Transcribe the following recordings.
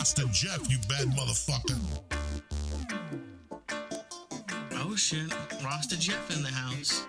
Rasta Jeff, you bad motherfucker. Oh shit, Rasta Jeff in the house.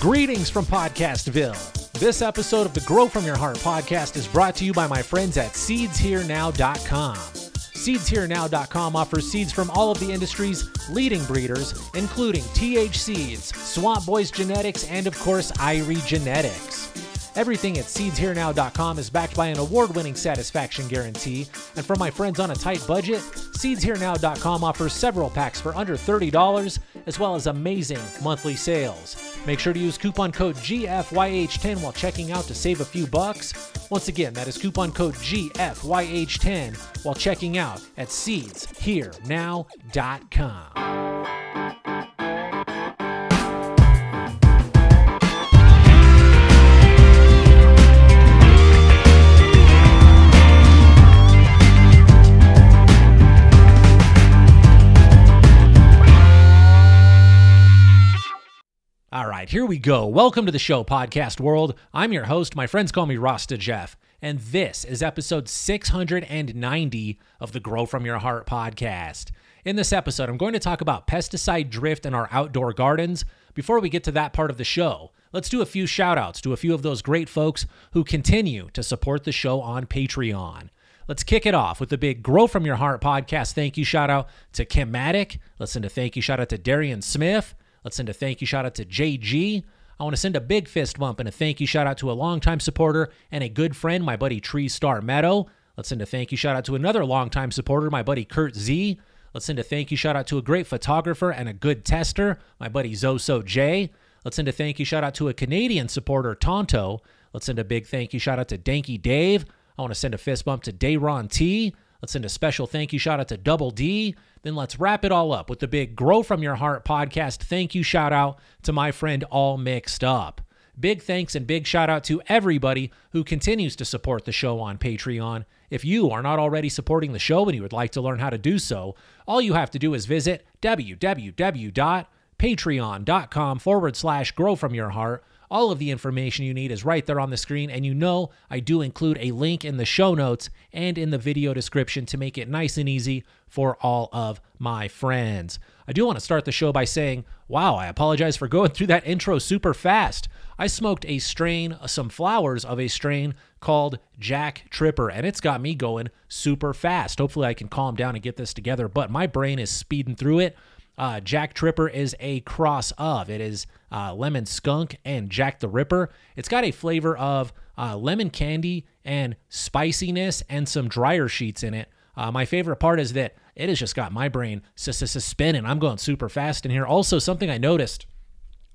Greetings from Podcastville. This episode of the Grow From Your Heart podcast is brought to you by my friends at SeedsHereNow.com. SeedsHereNow.com offers seeds from all of the industry's leading breeders, including TH Seeds, Swamp Boys Genetics, and of course, Irie Genetics. Everything at SeedsHereNow.com is backed by an award winning satisfaction guarantee. And for my friends on a tight budget, SeedsHereNow.com offers several packs for under $30, as well as amazing monthly sales. Make sure to use coupon code GFYH10 while checking out to save a few bucks. Once again, that is coupon code GFYH10 while checking out at SeedsHereNow.com. right, here we go. Welcome to the show, Podcast World. I'm your host. My friends call me Rasta Jeff, and this is episode 690 of the Grow From Your Heart podcast. In this episode, I'm going to talk about pesticide drift in our outdoor gardens. Before we get to that part of the show, let's do a few shout outs to a few of those great folks who continue to support the show on Patreon. Let's kick it off with the big Grow From Your Heart podcast thank you shout out to. Let's send a thank you shout out to Darian Smith. Let's send a thank you shout out to JG. I want to send a big fist bump and a thank you shout out to a longtime supporter and a good friend, my buddy Tree Star Meadow. Let's send a thank you shout out to another longtime supporter, my buddy Kurt Z. Let's send a thank you shout out to a great photographer and a good tester, my buddy Zoso J. Let's send a thank you shout out to a Canadian supporter, Tonto. Let's send a big thank you shout out to Danky Dave. I want to send a fist bump to Dayron T. Let's send a special thank you shout out to Double D. Then let's wrap it all up with the big Grow From Your Heart podcast thank you shout out to my friend All Mixed Up. Big thanks and big shout out to everybody who continues to support the show on Patreon. If you are not already supporting the show and you would like to learn how to do so, all you have to do is visit www.patreon.com forward slash grow from your heart. All of the information you need is right there on the screen, and you know I do include a link in the show notes and in the video description to make it nice and easy for all of my friends. I do want to start the show by saying, wow, I apologize for going through that intro super fast. I smoked a strain, uh, some flowers of a strain called Jack Tripper, and it's got me going super fast. Hopefully, I can calm down and get this together, but my brain is speeding through it. Uh, Jack Tripper is a cross of. It is uh, lemon skunk and Jack the Ripper. It's got a flavor of uh, lemon candy and spiciness and some dryer sheets in it. Uh, my favorite part is that it has just got my brain spinning. I'm going super fast in here. Also, something I noticed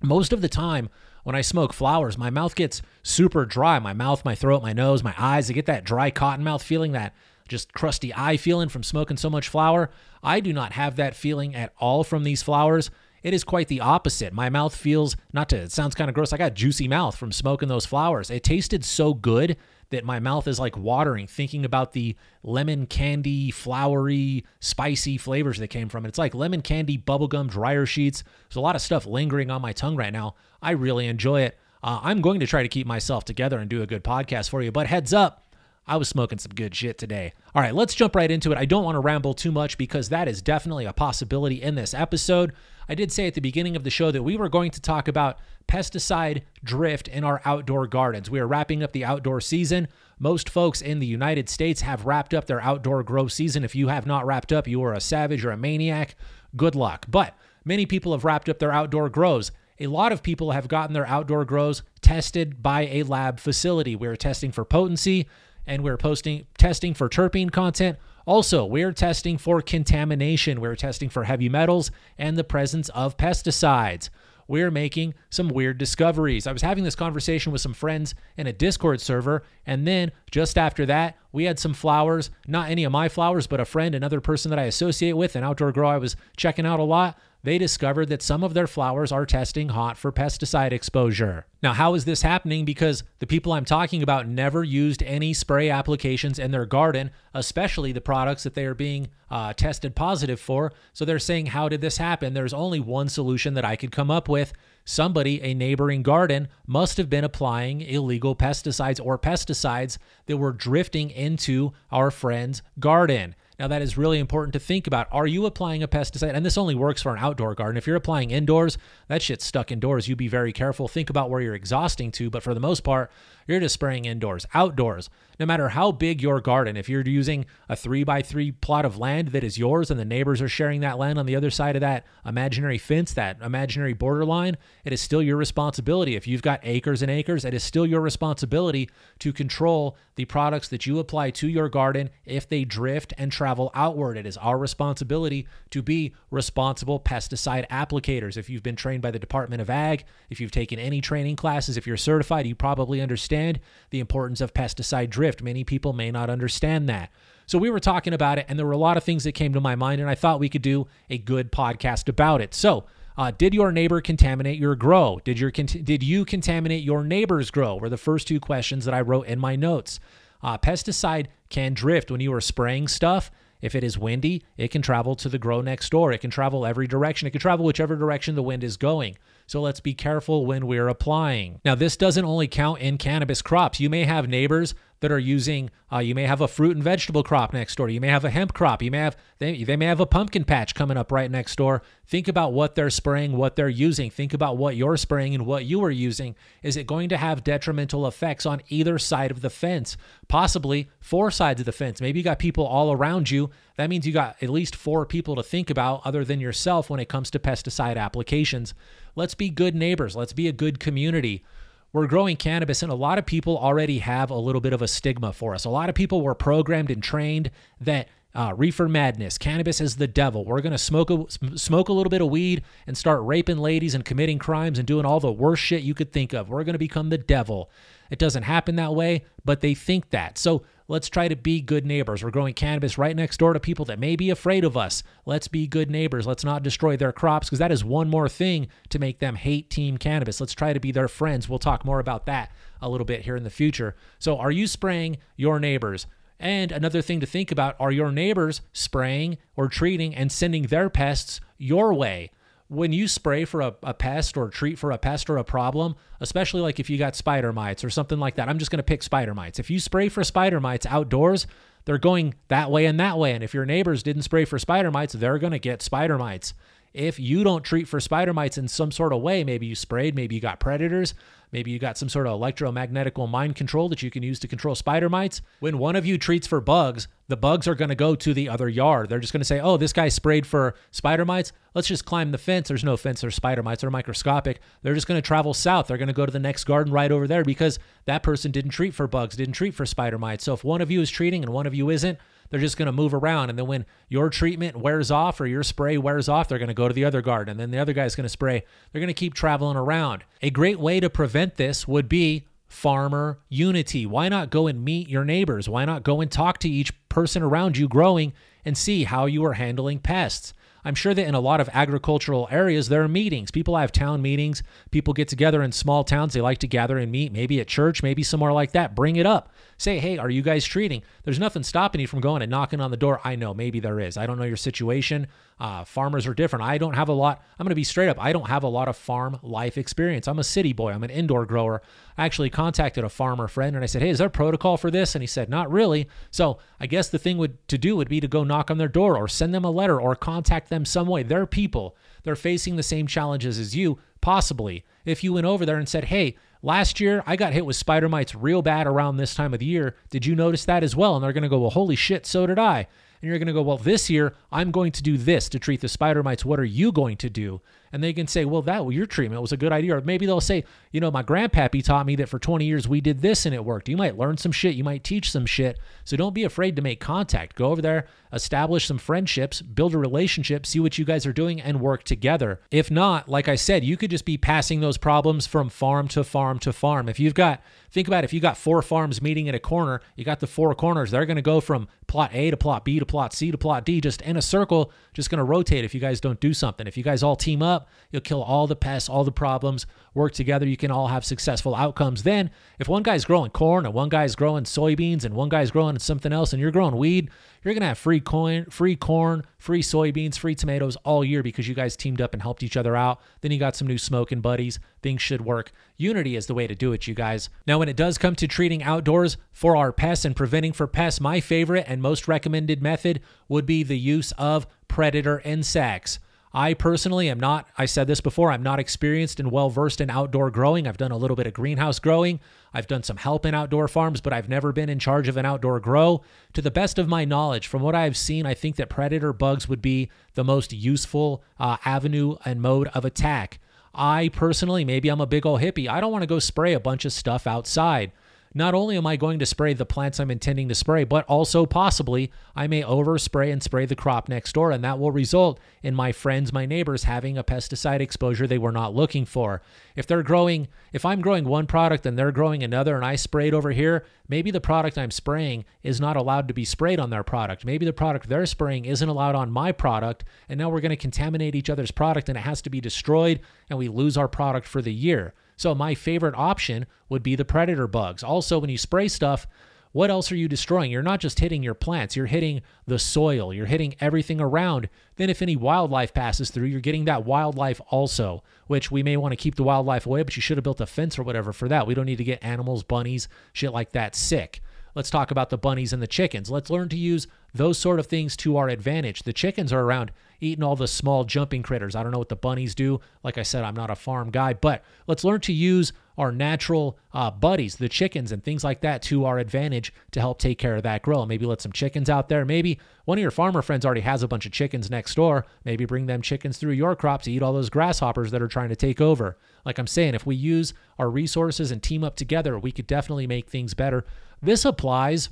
most of the time when I smoke flowers, my mouth gets super dry. My mouth, my throat, my nose, my eyes. I get that dry cotton mouth feeling that just crusty eye feeling from smoking so much flower. I do not have that feeling at all from these flowers. It is quite the opposite. My mouth feels, not to, it sounds kind of gross. I got juicy mouth from smoking those flowers. It tasted so good that my mouth is like watering thinking about the lemon candy, flowery, spicy flavors that came from it. It's like lemon candy, bubblegum, dryer sheets. There's a lot of stuff lingering on my tongue right now. I really enjoy it. Uh, I'm going to try to keep myself together and do a good podcast for you, but heads up, I was smoking some good shit today. All right, let's jump right into it. I don't want to ramble too much because that is definitely a possibility in this episode. I did say at the beginning of the show that we were going to talk about pesticide drift in our outdoor gardens. We are wrapping up the outdoor season. Most folks in the United States have wrapped up their outdoor grow season. If you have not wrapped up, you are a savage or a maniac. Good luck. But many people have wrapped up their outdoor grows. A lot of people have gotten their outdoor grows tested by a lab facility. We're testing for potency and we're posting testing for terpene content. Also, we're testing for contamination. We're testing for heavy metals and the presence of pesticides. We're making some weird discoveries. I was having this conversation with some friends in a Discord server, and then just after that, we had some flowers, not any of my flowers, but a friend, another person that I associate with, an outdoor grow I was checking out a lot they discovered that some of their flowers are testing hot for pesticide exposure. Now, how is this happening? Because the people I'm talking about never used any spray applications in their garden, especially the products that they are being uh, tested positive for. So they're saying, How did this happen? There's only one solution that I could come up with somebody, a neighboring garden, must have been applying illegal pesticides or pesticides that were drifting into our friend's garden. Now, that is really important to think about. Are you applying a pesticide? And this only works for an outdoor garden. If you're applying indoors, that shit's stuck indoors. You be very careful. Think about where you're exhausting to. But for the most part, you're just spraying indoors. Outdoors, no matter how big your garden, if you're using a three by three plot of land that is yours and the neighbors are sharing that land on the other side of that imaginary fence, that imaginary borderline, it is still your responsibility. If you've got acres and acres, it is still your responsibility to control the products that you apply to your garden if they drift and travel outward. It is our responsibility to be responsible pesticide applicators. If you've been trained by the Department of Ag, if you've taken any training classes, if you're certified, you probably understand understand the importance of pesticide drift. Many people may not understand that. So we were talking about it, and there were a lot of things that came to my mind, and I thought we could do a good podcast about it. So, uh, did your neighbor contaminate your grow? Did your did you contaminate your neighbor's grow? Were the first two questions that I wrote in my notes. Uh, pesticide can drift when you are spraying stuff. If it is windy, it can travel to the grow next door. It can travel every direction. It can travel whichever direction the wind is going. So let's be careful when we're applying. Now, this doesn't only count in cannabis crops. You may have neighbors that are using uh, you may have a fruit and vegetable crop next door. You may have a hemp crop. You may have they, they may have a pumpkin patch coming up right next door. Think about what they're spraying what they're using. Think about what you're spraying and what you are using. Is it going to have detrimental effects on either side of the fence? Possibly four sides of the fence. Maybe you got people all around you. That means you got at least four people to think about other than yourself when it comes to pesticide applications. Let's be good neighbors. Let's be a good community we're growing cannabis, and a lot of people already have a little bit of a stigma for us. A lot of people were programmed and trained that uh, reefer madness, cannabis is the devil. We're gonna smoke a smoke a little bit of weed and start raping ladies and committing crimes and doing all the worst shit you could think of. We're gonna become the devil. It doesn't happen that way, but they think that. So Let's try to be good neighbors. We're growing cannabis right next door to people that may be afraid of us. Let's be good neighbors. Let's not destroy their crops because that is one more thing to make them hate team cannabis. Let's try to be their friends. We'll talk more about that a little bit here in the future. So, are you spraying your neighbors? And another thing to think about are your neighbors spraying or treating and sending their pests your way? When you spray for a, a pest or treat for a pest or a problem, especially like if you got spider mites or something like that, I'm just going to pick spider mites. If you spray for spider mites outdoors, they're going that way and that way. And if your neighbors didn't spray for spider mites, they're going to get spider mites. If you don't treat for spider mites in some sort of way, maybe you sprayed, maybe you got predators, maybe you got some sort of electromagnetical mind control that you can use to control spider mites. When one of you treats for bugs, the bugs are going to go to the other yard. They're just going to say, oh, this guy sprayed for spider mites. Let's just climb the fence. There's no fence or spider mites. They're microscopic. They're just going to travel south. They're going to go to the next garden right over there because that person didn't treat for bugs, didn't treat for spider mites. So if one of you is treating and one of you isn't, they're just going to move around. And then when your treatment wears off or your spray wears off, they're going to go to the other garden. And then the other guy's going to spray. They're going to keep traveling around. A great way to prevent this would be farmer unity. Why not go and meet your neighbors? Why not go and talk to each person around you growing and see how you are handling pests? I'm sure that in a lot of agricultural areas, there are meetings. People have town meetings. People get together in small towns. They like to gather and meet, maybe at church, maybe somewhere like that. Bring it up. Say, hey, are you guys treating? There's nothing stopping you from going and knocking on the door. I know, maybe there is. I don't know your situation. Uh, farmers are different. I don't have a lot. I'm going to be straight up. I don't have a lot of farm life experience. I'm a city boy. I'm an indoor grower. I actually contacted a farmer friend and I said, "Hey, is there protocol for this?" And he said, "Not really." So I guess the thing would to do would be to go knock on their door or send them a letter or contact them some way. They're people. They're facing the same challenges as you. Possibly, if you went over there and said, "Hey," Last year, I got hit with spider mites real bad around this time of the year. Did you notice that as well? And they're going to go, well, holy shit, so did I and you're going to go, well, this year I'm going to do this to treat the spider mites. What are you going to do? And they can say, well, that well, your treatment was a good idea. Or maybe they'll say, you know, my grandpappy taught me that for 20 years we did this and it worked. You might learn some shit. You might teach some shit. So don't be afraid to make contact. Go over there, establish some friendships, build a relationship, see what you guys are doing, and work together. If not, like I said, you could just be passing those problems from farm to farm to farm. If you've got, think about it, if you got four farms meeting at a corner, you got the four corners, they're going to go from plot A to plot B to plot C to plot D, just in a circle, just going to rotate if you guys don't do something. If you guys all team up, you'll kill all the pests, all the problems, work together, you can all have successful outcomes. Then, if one guy's growing corn and one guy's growing soybeans and one guy's growing something else and you're growing weed, you're going to have free coin, free corn, free soybeans, free tomatoes all year because you guys teamed up and helped each other out. Then you got some new smoking buddies. Things should work. Unity is the way to do it, you guys. Now, when it does come to treating outdoors for our pests and preventing for pests, my favorite and most recommended method would be the use of predator insects. I personally am not, I said this before, I'm not experienced and well versed in outdoor growing. I've done a little bit of greenhouse growing. I've done some help in outdoor farms, but I've never been in charge of an outdoor grow. To the best of my knowledge, from what I've seen, I think that predator bugs would be the most useful uh, avenue and mode of attack. I personally, maybe I'm a big old hippie, I don't want to go spray a bunch of stuff outside. Not only am I going to spray the plants I'm intending to spray, but also possibly I may overspray and spray the crop next door, and that will result in my friends, my neighbors having a pesticide exposure they were not looking for. If they're growing, if I'm growing one product and they're growing another, and I sprayed over here, maybe the product I'm spraying is not allowed to be sprayed on their product. Maybe the product they're spraying isn't allowed on my product, and now we're going to contaminate each other's product and it has to be destroyed, and we lose our product for the year. So my favorite option would be the predator bugs. Also, when you spray stuff, what else are you destroying? You're not just hitting your plants, you're hitting the soil, you're hitting everything around. Then, if any wildlife passes through, you're getting that wildlife also, which we may want to keep the wildlife away, but you should have built a fence or whatever for that. We don't need to get animals, bunnies, shit like that sick. Let's talk about the bunnies and the chickens. Let's learn to use those sort of things to our advantage. The chickens are around eating all the small jumping critters. I don't know what the bunnies do. Like I said, I'm not a farm guy, but let's learn to use our natural uh, buddies, the chickens and things like that, to our advantage to help take care of that grow. Maybe let some chickens out there. Maybe one of your farmer friends already has a bunch of chickens next door. Maybe bring them chickens through your crop to eat all those grasshoppers that are trying to take over. Like I'm saying, if we use our resources and team up together, we could definitely make things better. This applies,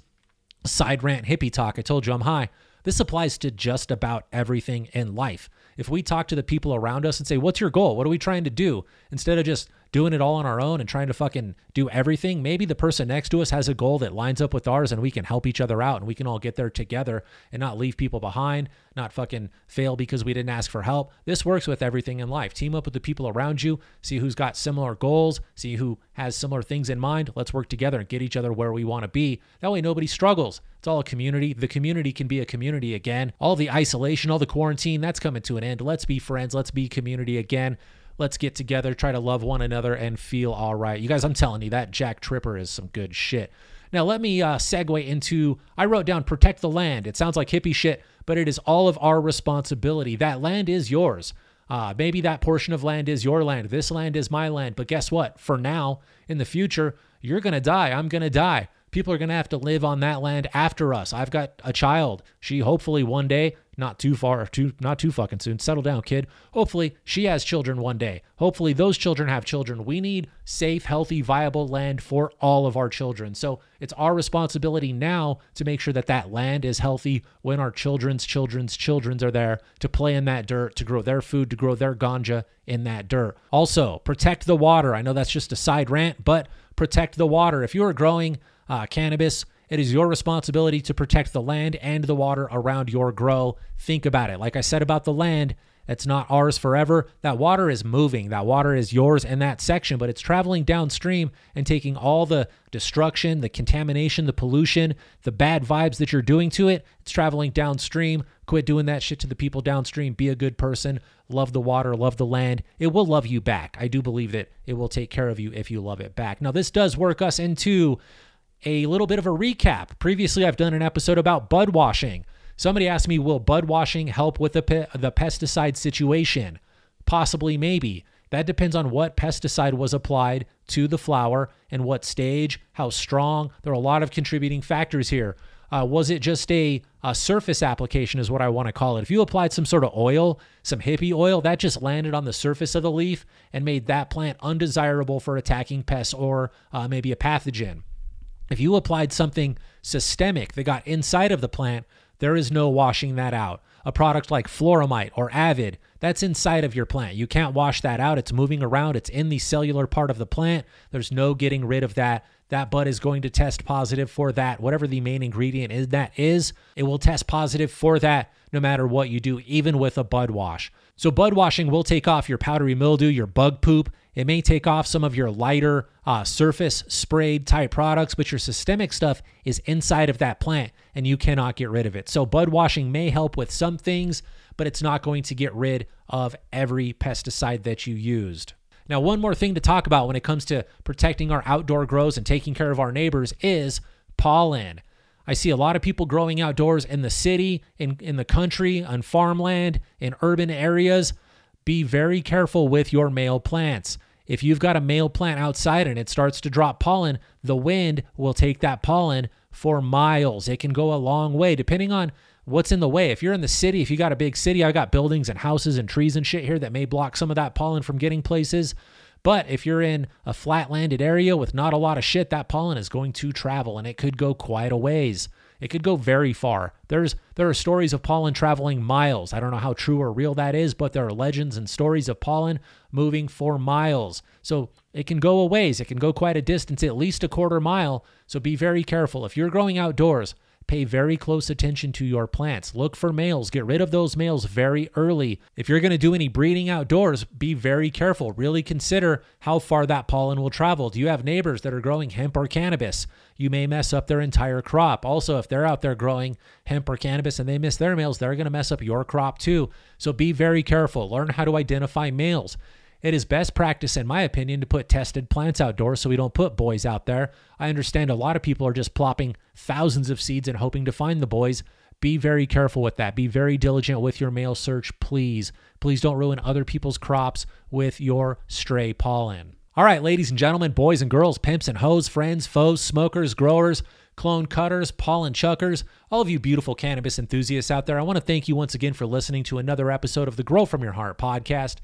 side rant hippie talk. I told you I'm high. This applies to just about everything in life. If we talk to the people around us and say, What's your goal? What are we trying to do? Instead of just doing it all on our own and trying to fucking do everything, maybe the person next to us has a goal that lines up with ours and we can help each other out and we can all get there together and not leave people behind, not fucking fail because we didn't ask for help. This works with everything in life. Team up with the people around you, see who's got similar goals, see who has similar things in mind. Let's work together and get each other where we want to be. That way nobody struggles. It's all a community. The community can be a community again. All the isolation, all the quarantine, that's coming to an end. Let's be friends. Let's be community again. Let's get together, try to love one another, and feel all right. You guys, I'm telling you, that Jack Tripper is some good shit. Now, let me uh, segue into I wrote down protect the land. It sounds like hippie shit, but it is all of our responsibility. That land is yours. Uh, maybe that portion of land is your land. This land is my land. But guess what? For now, in the future, you're going to die. I'm going to die. People are going to have to live on that land after us. I've got a child. She hopefully one day not too far, too not too fucking soon. Settle down, kid. Hopefully, she has children one day. Hopefully, those children have children. We need safe, healthy, viable land for all of our children. So it's our responsibility now to make sure that that land is healthy when our children's children's children's are there to play in that dirt, to grow their food, to grow their ganja in that dirt. Also, protect the water. I know that's just a side rant, but protect the water. If you are growing uh, cannabis it is your responsibility to protect the land and the water around your grow. Think about it. Like I said about the land, it's not ours forever. That water is moving. That water is yours in that section, but it's traveling downstream and taking all the destruction, the contamination, the pollution, the bad vibes that you're doing to it. It's traveling downstream. Quit doing that shit to the people downstream. Be a good person. Love the water, love the land. It will love you back. I do believe that it will take care of you if you love it back. Now, this does work us into a little bit of a recap. Previously, I've done an episode about bud washing. Somebody asked me, will bud washing help with the, pe- the pesticide situation? Possibly, maybe. That depends on what pesticide was applied to the flower and what stage, how strong. There are a lot of contributing factors here. Uh, was it just a, a surface application, is what I want to call it? If you applied some sort of oil, some hippie oil, that just landed on the surface of the leaf and made that plant undesirable for attacking pests or uh, maybe a pathogen. If you applied something systemic that got inside of the plant, there is no washing that out. A product like Floramite or Avid, that's inside of your plant. You can't wash that out. It's moving around, it's in the cellular part of the plant. There's no getting rid of that. That bud is going to test positive for that. Whatever the main ingredient is that is, it will test positive for that no matter what you do, even with a bud wash. So, bud washing will take off your powdery mildew, your bug poop. It may take off some of your lighter uh, surface sprayed type products, but your systemic stuff is inside of that plant and you cannot get rid of it. So, bud washing may help with some things, but it's not going to get rid of every pesticide that you used. Now, one more thing to talk about when it comes to protecting our outdoor grows and taking care of our neighbors is pollen. I see a lot of people growing outdoors in the city, in, in the country, on farmland, in urban areas. Be very careful with your male plants. If you've got a male plant outside and it starts to drop pollen, the wind will take that pollen for miles. It can go a long way, depending on what's in the way. If you're in the city, if you got a big city, I got buildings and houses and trees and shit here that may block some of that pollen from getting places. But if you're in a flat landed area with not a lot of shit, that pollen is going to travel and it could go quite a ways. It could go very far. There's there are stories of pollen traveling miles. I don't know how true or real that is, but there are legends and stories of pollen moving for miles. So it can go a ways. It can go quite a distance, at least a quarter mile. So be very careful. If you're growing outdoors, Pay very close attention to your plants. Look for males. Get rid of those males very early. If you're going to do any breeding outdoors, be very careful. Really consider how far that pollen will travel. Do you have neighbors that are growing hemp or cannabis? You may mess up their entire crop. Also, if they're out there growing hemp or cannabis and they miss their males, they're going to mess up your crop too. So be very careful. Learn how to identify males. It is best practice, in my opinion, to put tested plants outdoors so we don't put boys out there. I understand a lot of people are just plopping thousands of seeds and hoping to find the boys. Be very careful with that. Be very diligent with your male search, please. Please don't ruin other people's crops with your stray pollen. All right, ladies and gentlemen, boys and girls, pimps and hoes, friends, foes, smokers, growers, clone cutters, pollen chuckers, all of you beautiful cannabis enthusiasts out there, I want to thank you once again for listening to another episode of the Grow From Your Heart podcast.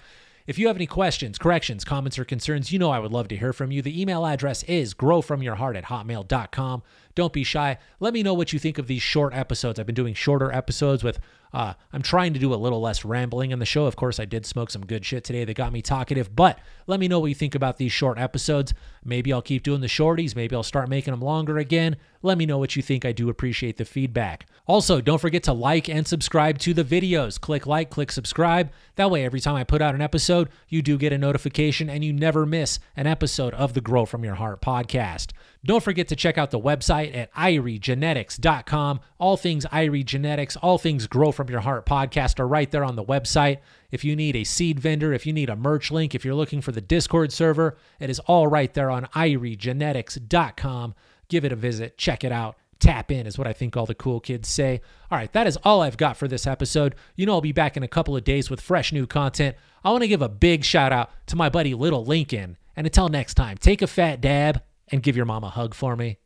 If you have any questions, corrections, comments, or concerns, you know I would love to hear from you. The email address is growfromyourheart at hotmail.com. Don't be shy. Let me know what you think of these short episodes. I've been doing shorter episodes with, uh, I'm trying to do a little less rambling in the show. Of course, I did smoke some good shit today that got me talkative, but let me know what you think about these short episodes. Maybe I'll keep doing the shorties. Maybe I'll start making them longer again. Let me know what you think. I do appreciate the feedback. Also, don't forget to like and subscribe to the videos. Click like, click subscribe. That way, every time I put out an episode, you do get a notification and you never miss an episode of the Grow From Your Heart podcast. Don't forget to check out the website at iriegenetics.com. All things Irie Genetics, all things Grow From Your Heart podcast are right there on the website. If you need a seed vendor, if you need a merch link, if you're looking for the Discord server, it is all right there on iriegenetics.com. Give it a visit, check it out tap in is what I think all the cool kids say. All right, that is all I've got for this episode. You know, I'll be back in a couple of days with fresh new content. I want to give a big shout out to my buddy Little Lincoln. And until next time, take a fat dab and give your mom a hug for me.